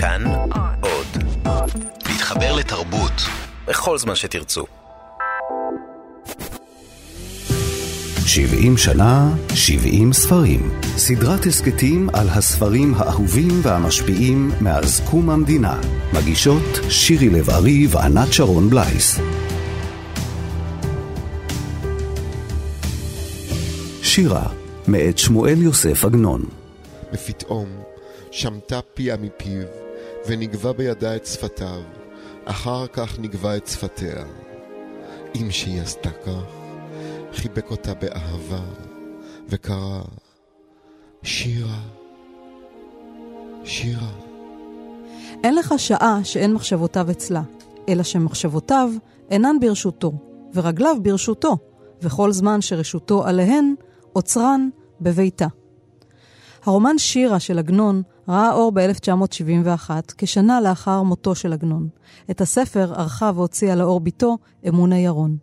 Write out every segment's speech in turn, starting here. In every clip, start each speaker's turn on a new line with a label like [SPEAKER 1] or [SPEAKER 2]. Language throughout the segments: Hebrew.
[SPEAKER 1] כאן עוד. להתחבר לתרבות בכל זמן שתרצו.
[SPEAKER 2] 70 שנה, 70 ספרים. סדרת הסכתים על הספרים האהובים והמשפיעים מאז קום המדינה. מגישות שירי לב-ארי וענת שרון בלייס. שירה, מאת שמואל יוסף עגנון.
[SPEAKER 3] ופתאום שמטה פיה מפיו, ונגבה בידה את שפתיו, אחר כך נגבה את שפתיה. אם שהיא עשתה כך, חיבק אותה באהבה, וקרא, שירה, שירה.
[SPEAKER 4] אין לך שעה שאין מחשבותיו אצלה, אלא שמחשבותיו אינן ברשותו, ורגליו ברשותו, וכל זמן שרשותו עליהן, עוצרן בביתה. הרומן שירה של עגנון ראה אור ב-1971, כשנה לאחר מותו של עגנון. את הספר ערכה והוציאה לאור בתו, אמונה ירון.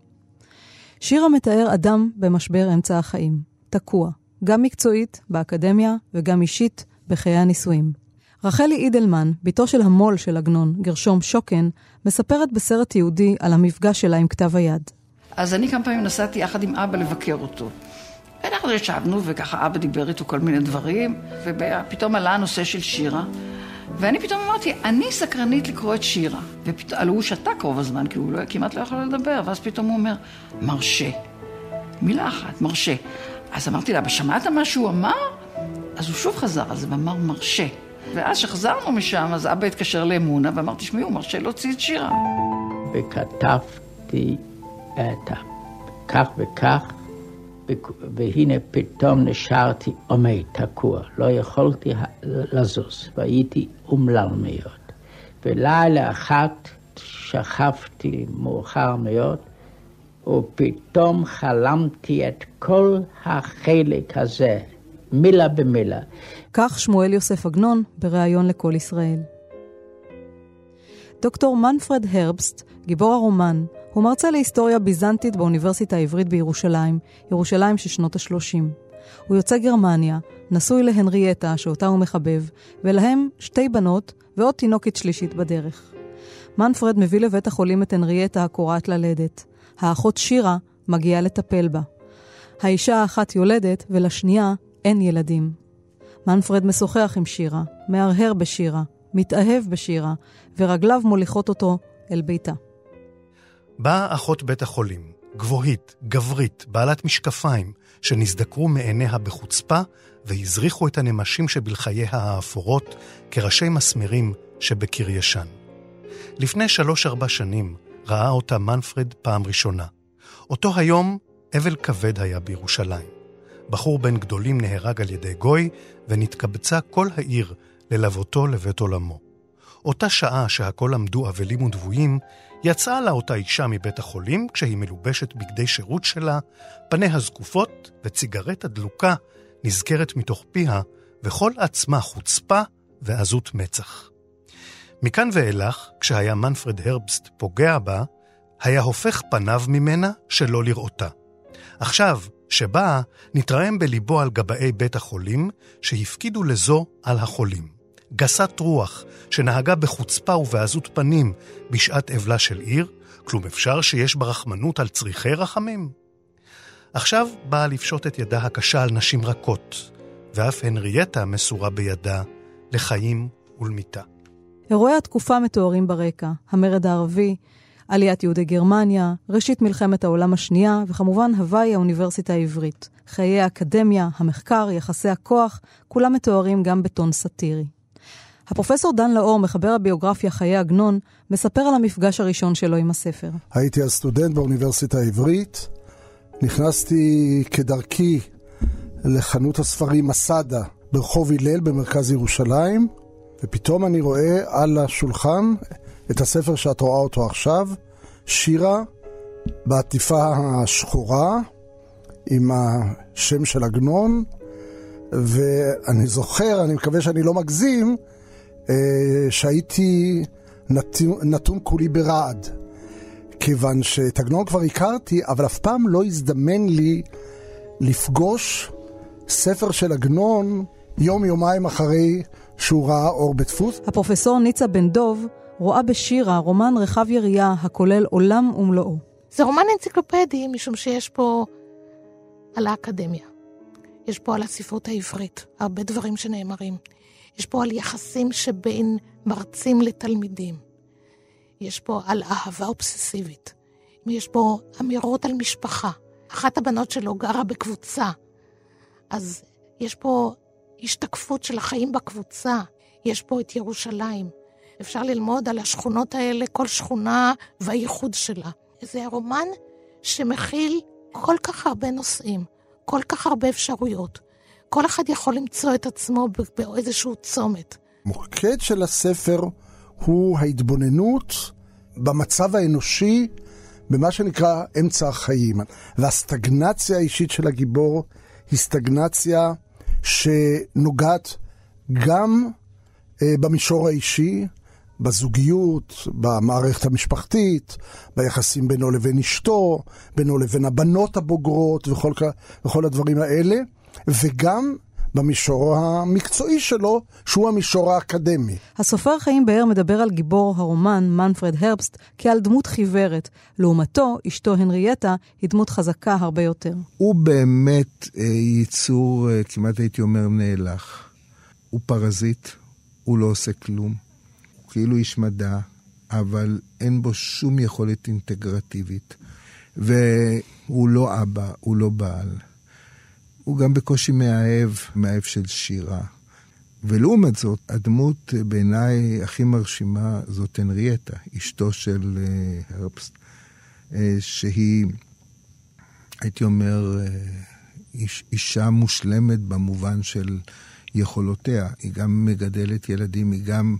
[SPEAKER 4] שירה מתאר אדם במשבר אמצע החיים, תקוע, גם מקצועית, באקדמיה, וגם אישית, בחיי הנישואים. רחלי אידלמן, בתו של המו"ל של עגנון, גרשום שוקן, מספרת בסרט יהודי על המפגש שלה עם כתב היד.
[SPEAKER 5] אז אני כמה פעמים נסעתי יחד עם אבא לבקר אותו. ואנחנו ישבנו, וככה אבא דיבר איתו כל מיני דברים, ופתאום עלה הנושא של שירה, ואני פתאום אמרתי, אני סקרנית לקרוא את שירה. ופתאום, הוא שתק רוב הזמן, כי הוא לא, כמעט לא יכול לדבר, ואז פתאום הוא אומר, מרשה. מילה אחת, מרשה. אז אמרתי לה, שמעת מה שהוא אמר? אז הוא שוב חזר על זה ואמר, מרשה. ואז כשחזרנו משם, אז אבא התקשר לאמונה, ואמר, תשמעי, הוא מרשה להוציא את שירה.
[SPEAKER 6] וכתבתי את כך וכך, והנה פתאום נשארתי עומד, תקוע, לא יכולתי לזוז, והייתי אומלל מאוד. ולילה אחת שכבתי מאוחר מאוד, ופתאום חלמתי את כל החלק הזה, מילה במילה.
[SPEAKER 4] כך שמואל יוסף עגנון בריאיון לכל ישראל. דוקטור מנפרד הרבסט, גיבור הרומן, הוא מרצה להיסטוריה ביזנטית באוניברסיטה העברית בירושלים, ירושלים של שנות ה-30. הוא יוצא גרמניה, נשוי להנריאטה, שאותה הוא מחבב, ולהם שתי בנות ועוד תינוקת שלישית בדרך. מנפרד מביא לבית החולים את הנריאטה הקורעת ללדת. האחות שירה מגיעה לטפל בה. האישה האחת יולדת, ולשנייה אין ילדים. מנפרד משוחח עם שירה, מהרהר בשירה, מתאהב בשירה, ורגליו מוליכות אותו אל ביתה.
[SPEAKER 7] באה אחות בית החולים, גבוהית, גברית, בעלת משקפיים, שנזדקרו מעיניה בחוצפה והזריחו את הנמשים שבלחייה האפורות כראשי מסמרים שבקיר ישן. לפני שלוש-ארבע שנים ראה אותה מנפרד פעם ראשונה. אותו היום אבל כבד היה בירושלים. בחור בן גדולים נהרג על ידי גוי, ונתקבצה כל העיר ללוותו לבית עולמו. אותה שעה שהכל עמדו אבלים ודבויים, יצאה לה אותה אישה מבית החולים כשהיא מלובשת בגדי שירות שלה, פניה זקופות וציגרטה דלוקה נזכרת מתוך פיה, וכל עצמה חוצפה ועזות מצח. מכאן ואילך, כשהיה מנפרד הרבסט פוגע בה, היה הופך פניו ממנה שלא לראותה. עכשיו, שבאה, נתרעם בליבו על גבאי בית החולים, שהפקידו לזו על החולים. גסת רוח, שנהגה בחוצפה ובעזות פנים בשעת אבלה של עיר, כלום אפשר שיש בה רחמנות על צריכי רחמים? עכשיו באה לפשוט את ידה הקשה על נשים רכות, ואף הנריאטה מסורה בידה לחיים ולמיתה.
[SPEAKER 4] אירועי התקופה מתוארים ברקע, המרד הערבי, עליית יהודי גרמניה, ראשית מלחמת העולם השנייה, וכמובן הוואי האוניברסיטה העברית. חיי האקדמיה, המחקר, יחסי הכוח, כולם מתוארים גם בטון סאטירי. הפרופסור דן לאור, מחבר הביוגרפיה חיי עגנון, מספר על המפגש הראשון שלו עם הספר.
[SPEAKER 8] הייתי אז סטודנט באוניברסיטה העברית, נכנסתי כדרכי לחנות הספרים מסדה ברחוב הלל במרכז ירושלים, ופתאום אני רואה על השולחן את הספר שאת רואה אותו עכשיו, שירה, בעטיפה השחורה, עם השם של עגנון, ואני זוכר, אני מקווה שאני לא מגזים, שהייתי נתון, נתון כולי ברעד. כיוון שאת עגנון כבר הכרתי, אבל אף פעם לא הזדמן לי לפגוש ספר של עגנון יום-יומיים אחרי שהוא ראה אור בדפוס.
[SPEAKER 4] הפרופסור ניצה בן דוב רואה בשירה רומן רחב יריעה הכולל עולם ומלואו.
[SPEAKER 9] זה רומן אנציקלופדי, משום שיש פה על האקדמיה. יש פה על הספרות העברית, הרבה דברים שנאמרים. יש פה על יחסים שבין מרצים לתלמידים. יש פה על אהבה אובססיבית. יש פה אמירות על משפחה. אחת הבנות שלו גרה בקבוצה, אז יש פה השתקפות של החיים בקבוצה. יש פה את ירושלים. אפשר ללמוד על השכונות האלה, כל שכונה והייחוד שלה. זה רומן שמכיל כל כך הרבה נושאים, כל כך הרבה אפשרויות. כל אחד יכול למצוא את עצמו באיזשהו צומת.
[SPEAKER 8] מוקד של הספר הוא ההתבוננות במצב האנושי, במה שנקרא אמצע החיים. והסטגנציה האישית של הגיבור היא סטגנציה שנוגעת גם אה, במישור האישי, בזוגיות, במערכת המשפחתית, ביחסים בינו לבין אשתו, בינו לבין הבנות הבוגרות וכל, וכל הדברים האלה, וגם במישור המקצועי שלו, שהוא המישור האקדמי.
[SPEAKER 4] הסופר חיים באר מדבר על גיבור הרומן, מנפרד הרבסט, כעל דמות חיוורת. לעומתו, אשתו הנרייטה היא דמות חזקה הרבה יותר.
[SPEAKER 10] הוא באמת אה, ייצור, אה, כמעט הייתי אומר, נאלח. הוא פרזיט, הוא לא עושה כלום. הוא כאילו איש מדע, אבל אין בו שום יכולת אינטגרטיבית. והוא לא אבא, הוא לא בעל. הוא גם בקושי מאהב, מאהב של שירה. ולעומת זאת, הדמות בעיניי הכי מרשימה זאת הנריאטה, אשתו של uh, הרפסט, uh, שהיא, הייתי אומר, איש, אישה מושלמת במובן של יכולותיה. היא גם מגדלת ילדים, היא גם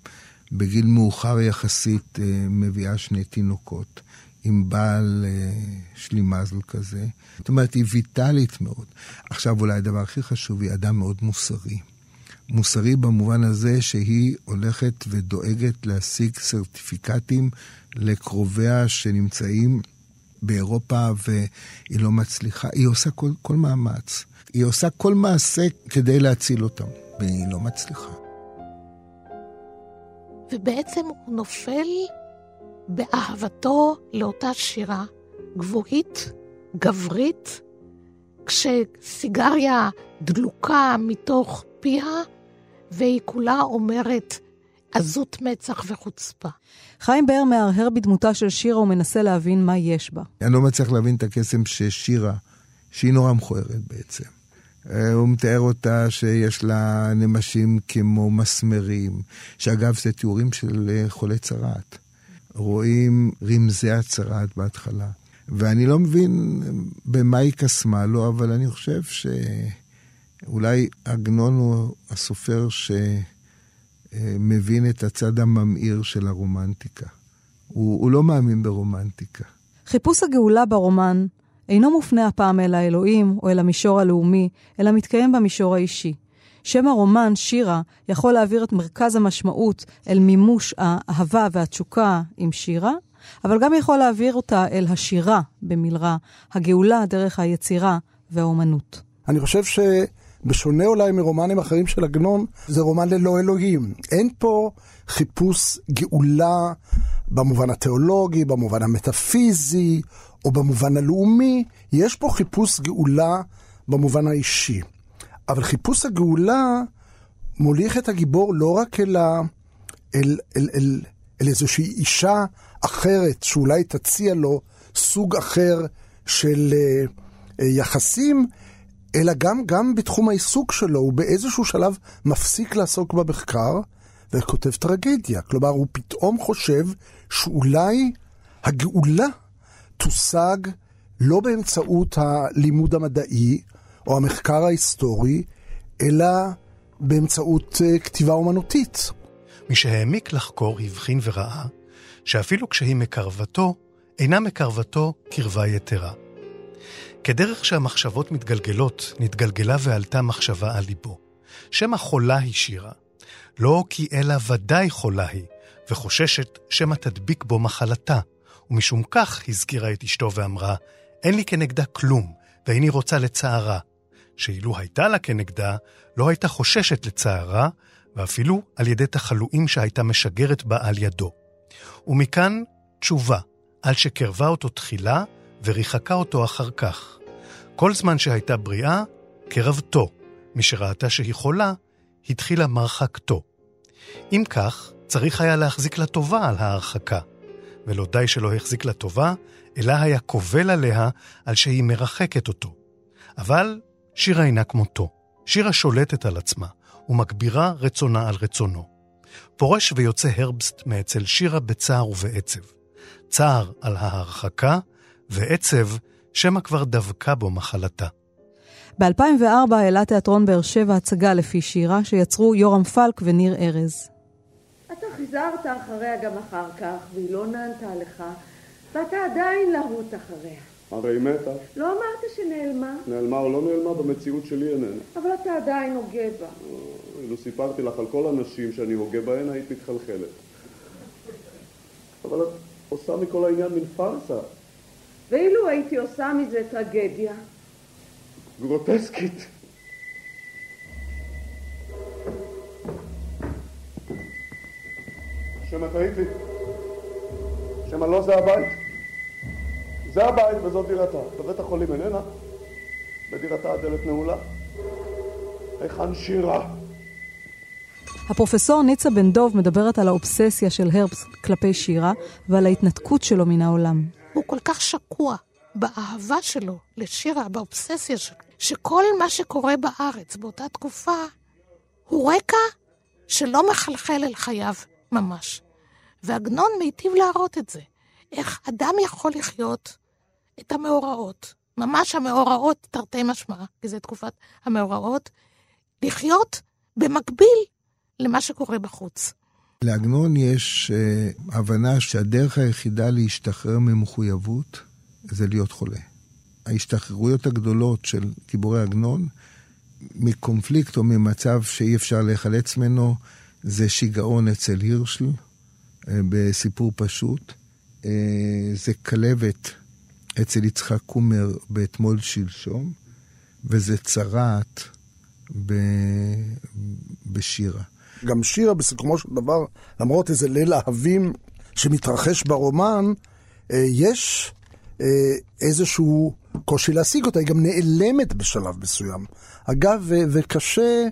[SPEAKER 10] בגיל מאוחר יחסית מביאה שני תינוקות. עם בעל אה, שלימזל כזה. זאת אומרת, היא ויטאלית מאוד. עכשיו, אולי הדבר הכי חשוב, היא אדם מאוד מוסרי. מוסרי במובן הזה שהיא הולכת ודואגת להשיג סרטיפיקטים לקרוביה שנמצאים באירופה והיא לא מצליחה. היא עושה כל, כל מאמץ. היא עושה כל מעשה כדי להציל אותם, והיא לא מצליחה.
[SPEAKER 9] ובעצם הוא נופל באהבתו לאותה שירה גבוהית, גברית, כשסיגריה דלוקה מתוך פיה, והיא כולה אומרת עזות מצח וחוצפה.
[SPEAKER 4] חיים באר מהרהר בדמותה של שירה ומנסה להבין מה יש בה.
[SPEAKER 10] אני לא מצליח להבין את הקסם ששירה, שהיא נורא מכוערת בעצם. אה, הוא מתאר אותה שיש לה נמשים כמו מסמרים, שאגב, זה תיאורים של אה, חולי צרעת. רואים רמזי הצהרת בהתחלה. ואני לא מבין במה היא קסמה לו, אבל אני חושב שאולי עגנון הוא הסופר שמבין את הצד הממאיר של הרומנטיקה. הוא, הוא לא מאמין ברומנטיקה.
[SPEAKER 4] חיפוש הגאולה ברומן אינו מופנה הפעם אל האלוהים או אל המישור הלאומי, אלא מתקיים במישור האישי. שם הרומן, שירה, יכול להעביר את מרכז המשמעות אל מימוש האהבה והתשוקה עם שירה, אבל גם יכול להעביר אותה אל השירה במלרע, הגאולה דרך היצירה והאומנות.
[SPEAKER 8] אני חושב שבשונה אולי מרומנים אחרים של עגנון, זה רומן ללא אלוהים. אין פה חיפוש גאולה במובן התיאולוגי, במובן המטאפיזי, או במובן הלאומי, יש פה חיפוש גאולה במובן האישי. אבל חיפוש הגאולה מוליך את הגיבור לא רק אל, ה... אל, אל, אל, אל איזושהי אישה אחרת שאולי תציע לו סוג אחר של uh, יחסים, אלא גם, גם בתחום העיסוק שלו, הוא באיזשהו שלב מפסיק לעסוק במחקר וכותב טרגדיה. כלומר, הוא פתאום חושב שאולי הגאולה תושג לא באמצעות הלימוד המדעי, או המחקר ההיסטורי, אלא באמצעות uh, כתיבה אומנותית.
[SPEAKER 7] מי שהעמיק לחקור הבחין וראה שאפילו כשהיא מקרבתו, אינה מקרבתו קרבה יתרה. כדרך שהמחשבות מתגלגלות, נתגלגלה ועלתה מחשבה על ליבו. שמא חולה היא שירה, לא כי אלא ודאי חולה היא, וחוששת שמא תדביק בו מחלתה, ומשום כך הזכירה את אשתו ואמרה, אין לי כנגדה כלום, ואיני רוצה לצערה, שאילו הייתה לה כנגדה, לא הייתה חוששת לצערה, ואפילו על ידי תחלואים שהייתה משגרת בה על ידו. ומכאן תשובה, על שקרבה אותו תחילה וריחקה אותו אחר כך. כל זמן שהייתה בריאה, קרבתו. משראתה שהיא חולה, התחילה מרחקתו. אם כך, צריך היה להחזיק לה טובה על ההרחקה. ולא די שלא החזיק לה טובה, אלא היה קובל עליה על שהיא מרחקת אותו. אבל שירה אינה כמותו. שירה שולטת על עצמה, ומגבירה רצונה על רצונו. פורש ויוצא הרבסט מאצל שירה בצער ובעצב. צער על ההרחקה, ועצב שמא כבר דבקה בו מחלתה.
[SPEAKER 4] ב-2004 העלה תיאטרון באר שבע הצגה לפי שירה, שיצרו יורם פלק וניר ארז.
[SPEAKER 11] אתה חיזרת אחריה גם אחר כך, והיא לא נענתה לך, ואתה עדיין להוט אחריה.
[SPEAKER 12] הרי היא מתה.
[SPEAKER 11] לא אמרת שנעלמה?
[SPEAKER 12] נעלמה או לא נעלמה, במציאות שלי איננה.
[SPEAKER 11] אבל אתה עדיין הוגה בה.
[SPEAKER 12] אילו סיפרתי לך על כל הנשים שאני הוגה בהן, היית מתחלחלת. אבל את עושה מכל העניין מין פארסה.
[SPEAKER 11] ואילו הייתי עושה מזה טרגדיה?
[SPEAKER 12] גרוטסקית. שמא טעיתי. שמא לא זה הבית. זה הבית וזאת דירתה. בבית החולים איננה. בדירתה הדלת נעולה. היכן שירה?
[SPEAKER 4] הפרופסור ניצה בן דוב מדברת על האובססיה של הרבס כלפי שירה ועל ההתנתקות שלו מן העולם.
[SPEAKER 9] הוא כל כך שקוע באהבה שלו לשירה, באובססיה שלו, שכל מה שקורה בארץ באותה תקופה הוא רקע שלא מחלחל אל חייו ממש. ועגנון מיטיב להראות את זה. איך אדם יכול לחיות את המאורעות, ממש המאורעות תרתי משמע, כי זו תקופת המאורעות, לחיות במקביל למה שקורה בחוץ.
[SPEAKER 10] לעגנון יש uh, הבנה שהדרך היחידה להשתחרר ממחויבות זה להיות חולה. ההשתחררויות הגדולות של גיבורי עגנון, מקונפליקט או ממצב שאי אפשר להיחלץ ממנו, זה שיגעון אצל הירשל, uh, בסיפור פשוט. Uh, זה כלבת אצל יצחק קומר באתמול שלשום, וזה צרעת ב... בשירה.
[SPEAKER 8] גם שירה בסיכומו של דבר, למרות איזה ליל אהבים שמתרחש ברומן, אה, יש אה, איזשהו קושי להשיג אותה, היא גם נעלמת בשלב מסוים. אגב, וקשה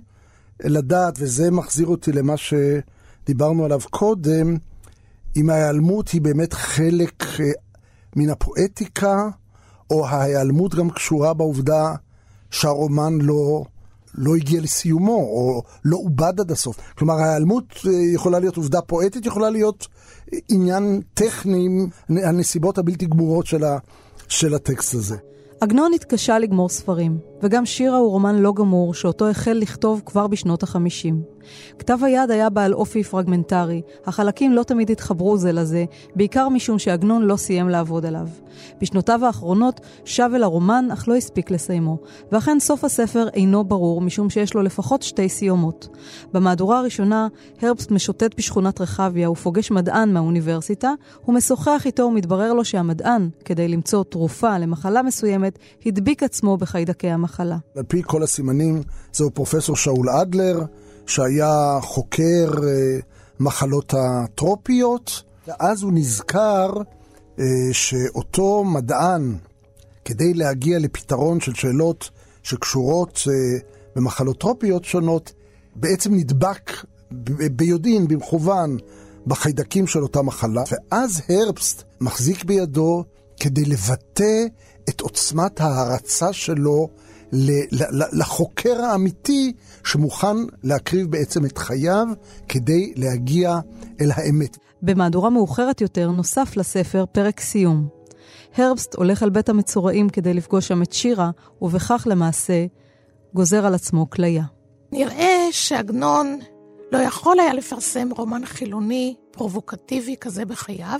[SPEAKER 8] לדעת, וזה מחזיר אותי למה שדיברנו עליו קודם, אם ההיעלמות היא באמת חלק אה, מן הפואטיקה, או ההיעלמות גם קשורה בעובדה שהרומן לא לא הגיע לסיומו, או לא עובד עד הסוף. כלומר, ההיעלמות אה, יכולה להיות עובדה פואטית, יכולה להיות עניין טכני, הנסיבות הבלתי גמורות של, ה, של הטקסט הזה.
[SPEAKER 4] עגנון התקשה לגמור ספרים, וגם שירה הוא רומן לא גמור, שאותו החל לכתוב כבר בשנות החמישים. כתב היד היה בעל אופי פרגמנטרי, החלקים לא תמיד התחברו זה לזה, בעיקר משום שעגנון לא סיים לעבוד עליו. בשנותיו האחרונות שב אל הרומן, אך לא הספיק לסיימו, ואכן סוף הספר אינו ברור, משום שיש לו לפחות שתי סיומות. במהדורה הראשונה, הרבסט משוטט בשכונת רחביה ופוגש מדען מהאוניברסיטה, הוא משוחח איתו ומתברר לו שהמדען, כדי למצוא תרופה למחלה מסוימת, הדביק עצמו בחיידקי המחלה.
[SPEAKER 8] על פי כל הסימנים, זהו פרופסור שאול אדלר, שהיה חוקר אה, מחלות הטרופיות, ואז הוא נזכר אה, שאותו מדען, כדי להגיע לפתרון של שאלות שקשורות אה, במחלות טרופיות שונות, בעצם נדבק ביודעין, במכוון, בחיידקים של אותה מחלה, ואז הרבסט מחזיק בידו כדי לבטא את עוצמת ההערצה שלו לחוקר האמיתי שמוכן להקריב בעצם את חייו כדי להגיע אל האמת.
[SPEAKER 4] במהדורה מאוחרת יותר נוסף לספר פרק סיום. הרבסט הולך אל בית המצורעים כדי לפגוש שם את שירה, ובכך למעשה גוזר על עצמו כליה.
[SPEAKER 9] נראה שעגנון לא יכול היה לפרסם רומן חילוני פרובוקטיבי כזה בחייו,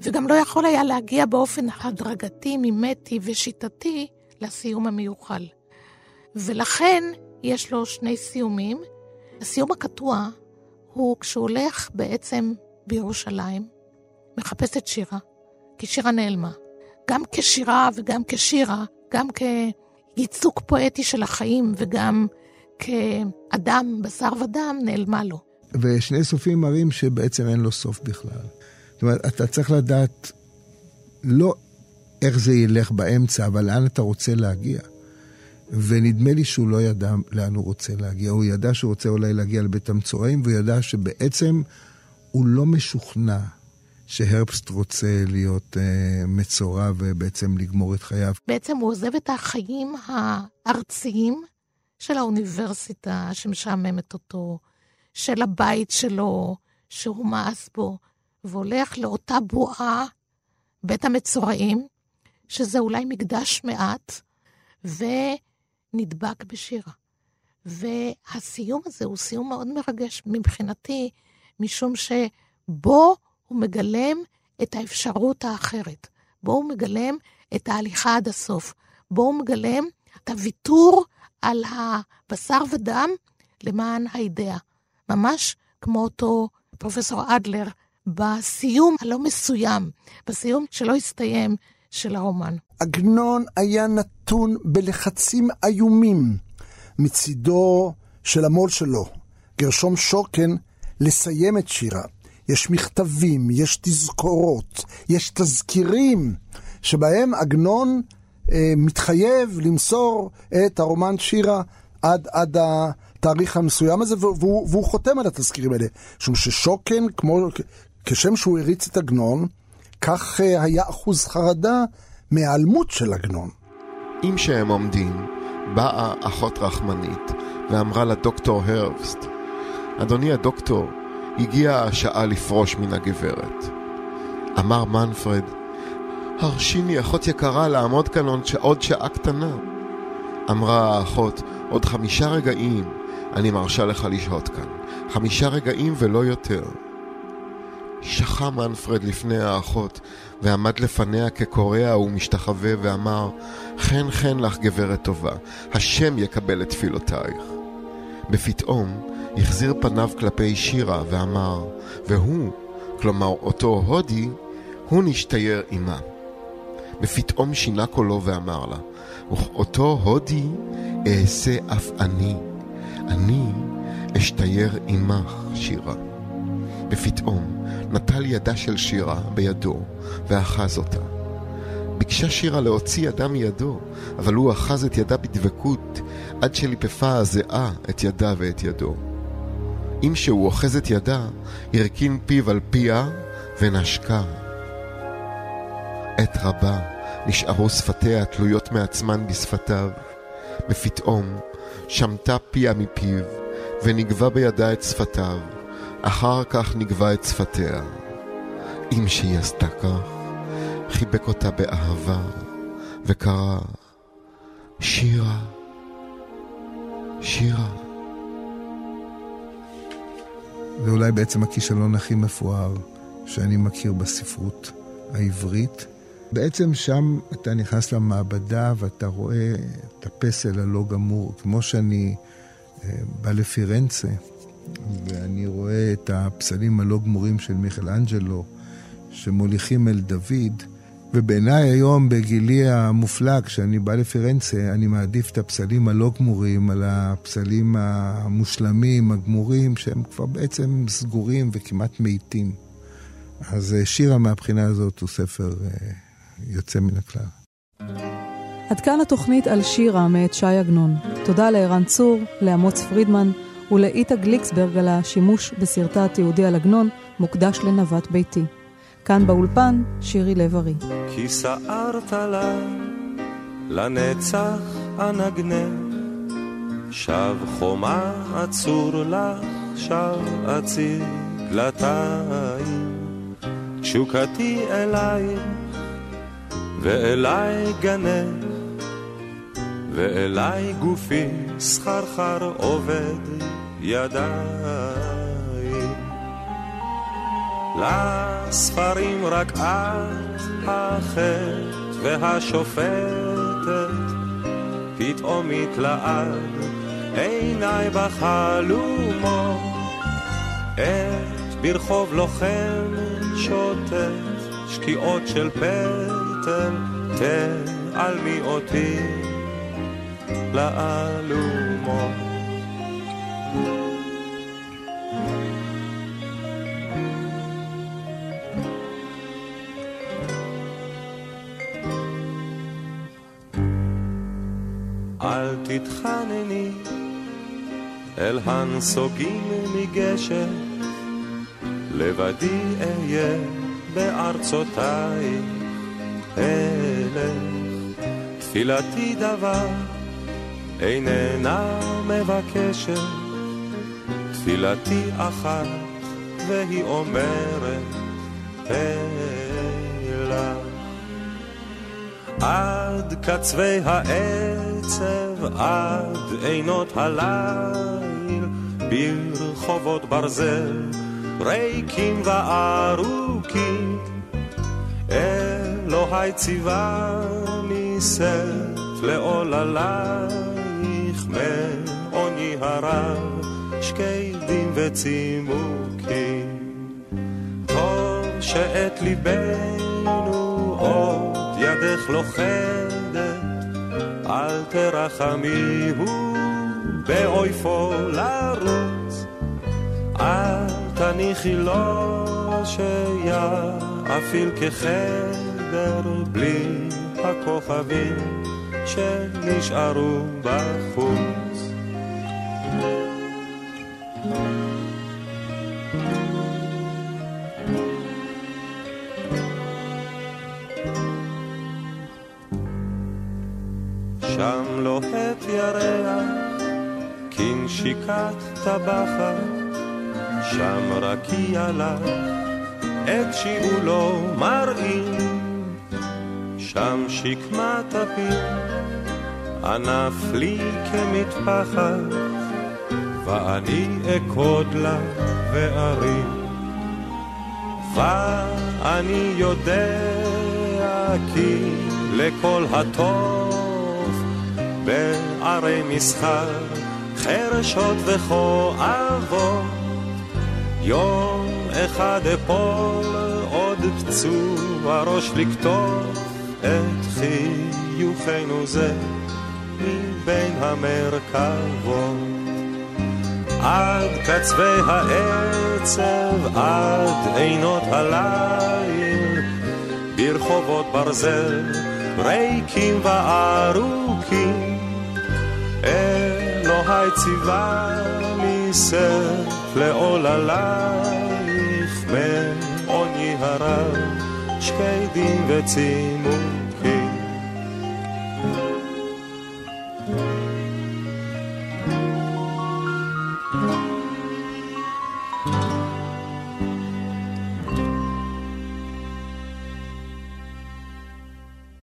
[SPEAKER 9] וגם לא יכול היה להגיע באופן הדרגתי, מימטי ושיטתי לסיום המיוחל. ולכן יש לו שני סיומים. הסיום הקטוע הוא כשהוא הולך בעצם בירושלים, מחפש את שירה, כי שירה נעלמה. גם כשירה וגם כשירה, גם כייצוג פואטי של החיים וגם כאדם, בשר ודם, נעלמה לו.
[SPEAKER 10] ושני סופים מראים שבעצם אין לו סוף בכלל. זאת אומרת, אתה צריך לדעת לא איך זה ילך באמצע, אבל לאן אתה רוצה להגיע. ונדמה לי שהוא לא ידע לאן הוא רוצה להגיע. הוא ידע שהוא רוצה אולי להגיע לבית המצורעים, והוא ידע שבעצם הוא לא משוכנע שהרפסט רוצה להיות אה, מצורע ובעצם לגמור את חייו.
[SPEAKER 9] בעצם הוא עוזב את החיים הארציים של האוניברסיטה שמשעממת אותו, של הבית שלו, שהוא מאס בו, והולך לאותה בועה, בית המצורעים, שזה אולי מקדש מעט, ונדבק בשירה. והסיום הזה הוא סיום מאוד מרגש מבחינתי, משום שבו הוא מגלם את האפשרות האחרת. בו הוא מגלם את ההליכה עד הסוף. בו הוא מגלם את הוויתור על הבשר ודם למען האידאה. ממש כמו אותו פרופסור אדלר בסיום הלא מסוים, בסיום שלא הסתיים של הרומן.
[SPEAKER 8] עגנון היה נתון בלחצים איומים מצידו של המו"ל שלו, גרשום שוקן, לסיים את שירה. יש מכתבים, יש תזכורות, יש תזכירים, שבהם עגנון אה, מתחייב למסור את הרומן שירה עד, עד התאריך המסוים הזה, והוא, והוא חותם על התזכירים האלה. משום ששוקן, כמו, כשם שהוא הריץ את עגנון, כך אה, היה אחוז חרדה מהיעלמות של עגנון.
[SPEAKER 3] אם שהם עומדים, באה אחות רחמנית ואמרה לדוקטור הרבסט, אדוני הדוקטור, הגיעה השעה לפרוש מן הגברת. אמר מנפרד, הרשיני, אחות יקרה, לעמוד כאן עוד שעה קטנה. אמרה האחות, עוד חמישה רגעים אני מרשה לך לשהות כאן. חמישה רגעים ולא יותר. שחה מנפרד לפני האחות, ועמד לפניה כקורע ומשתחווה ואמר, חן חן לך גברת טובה, השם יקבל את תפילותייך. בפתאום החזיר פניו כלפי שירה ואמר, והוא, כלומר אותו הודי, הוא נשתייר עמה. ופתאום שינה קולו ואמר לה, אותו הודי אעשה אף אני, אני אשתייר עמך, שירה. ופתאום נטל ידה של שירה בידו ואחז אותה. ביקשה שירה להוציא ידה מידו, אבל הוא אחז את ידה בדבקות עד שליפפה הזיעה את ידה ואת ידו. עם שהוא אוחז את ידה, הרכין פיו על פיה ונשקה. עת רבה נשארו שפתיה תלויות מעצמן בשפתיו, ופתאום שמטה פיה מפיו, ונגבה בידה את שפתיו, אחר כך נגבה את שפתיה. אם שהיא עשתה כך, חיבק אותה באהבה, וקרא, שירה, שירה.
[SPEAKER 10] זה אולי בעצם הכישלון הכי מפואר שאני מכיר בספרות העברית. בעצם שם אתה נכנס למעבדה ואתה רואה את הפסל הלא גמור, כמו שאני אה, בא לפירנצה ואני רואה את הפסלים הלא גמורים של מיכאל אנג'לו שמוליכים אל דוד, ובעיניי היום, בגילי המופלא, כשאני בא לפירנצה, אני מעדיף את הפסלים הלא גמורים על הפסלים המושלמים, הגמורים, שהם כבר בעצם סגורים וכמעט מתים. אז אה, שירה מהבחינה הזאת הוא ספר אה, יוצא מן הכלל.
[SPEAKER 4] עד כאן התוכנית על שירה מאת שי עגנון. תודה לערן צור, לאמוץ פרידמן ולאיטה גליקסברג על השימוש בסרטה התיעודי על עגנון, מוקדש לנווט ביתי. כאן באולפן, שירי לב-ארי.
[SPEAKER 13] כי סערת לה, לנצח אנגנר, שב חומה עצור לך, שב אציג לתיים. תשוקתי אלייך, ואליי גנך, ואליי גופי סחרחר עובד ידיי. לספרים רק את החטא והשופטת, פתאום התלעד עיניי בחלומות, עת ברחוב לוחם שוטט, שקיעות של פטל, תעלמי אותי לאלומות. אל תתחנני אל הנסוגים מגשר, לבדי אהיה בארצותיי אלך. תפילתי דבר איננה מבקשת, תפילתי אחת והיא אומרת אלה. עד קצווי העצב, עד עינות הליל, ברחובות ברזל, ריקים וארוכים. אלוהי ציווני שאת לעוללייך מעוני הרב, שקדים וצימוקים. טוב שאת ליבנו עוד ידך לוכדת, אל תרחמיהו באויפו לרוץ, אל תניחי לו שיפעיל כחדר בלי הכוכבים שנשארו בחוץ. שם לוהט ירח, כנשיקת טבחת, שם רקיע לך, את שיעולו מראים, שם שקמת הפיר, ענף לי כמטפחת, ואני אכוד לה וארים. ואני יודע כי לכל הטוב בערי מסחר, חרשות וכואבות, יום אחד אפול עוד פצוע ראש לקטוף את חיוכנו זה מבין המרכבות. עד קצווי העצב, עד עינות הליל, ברחובות ברזל, ריקים וארוכים. אלוהי ציווה לי סף לעוללייך, מעוני הרב, שקדים וצימוק.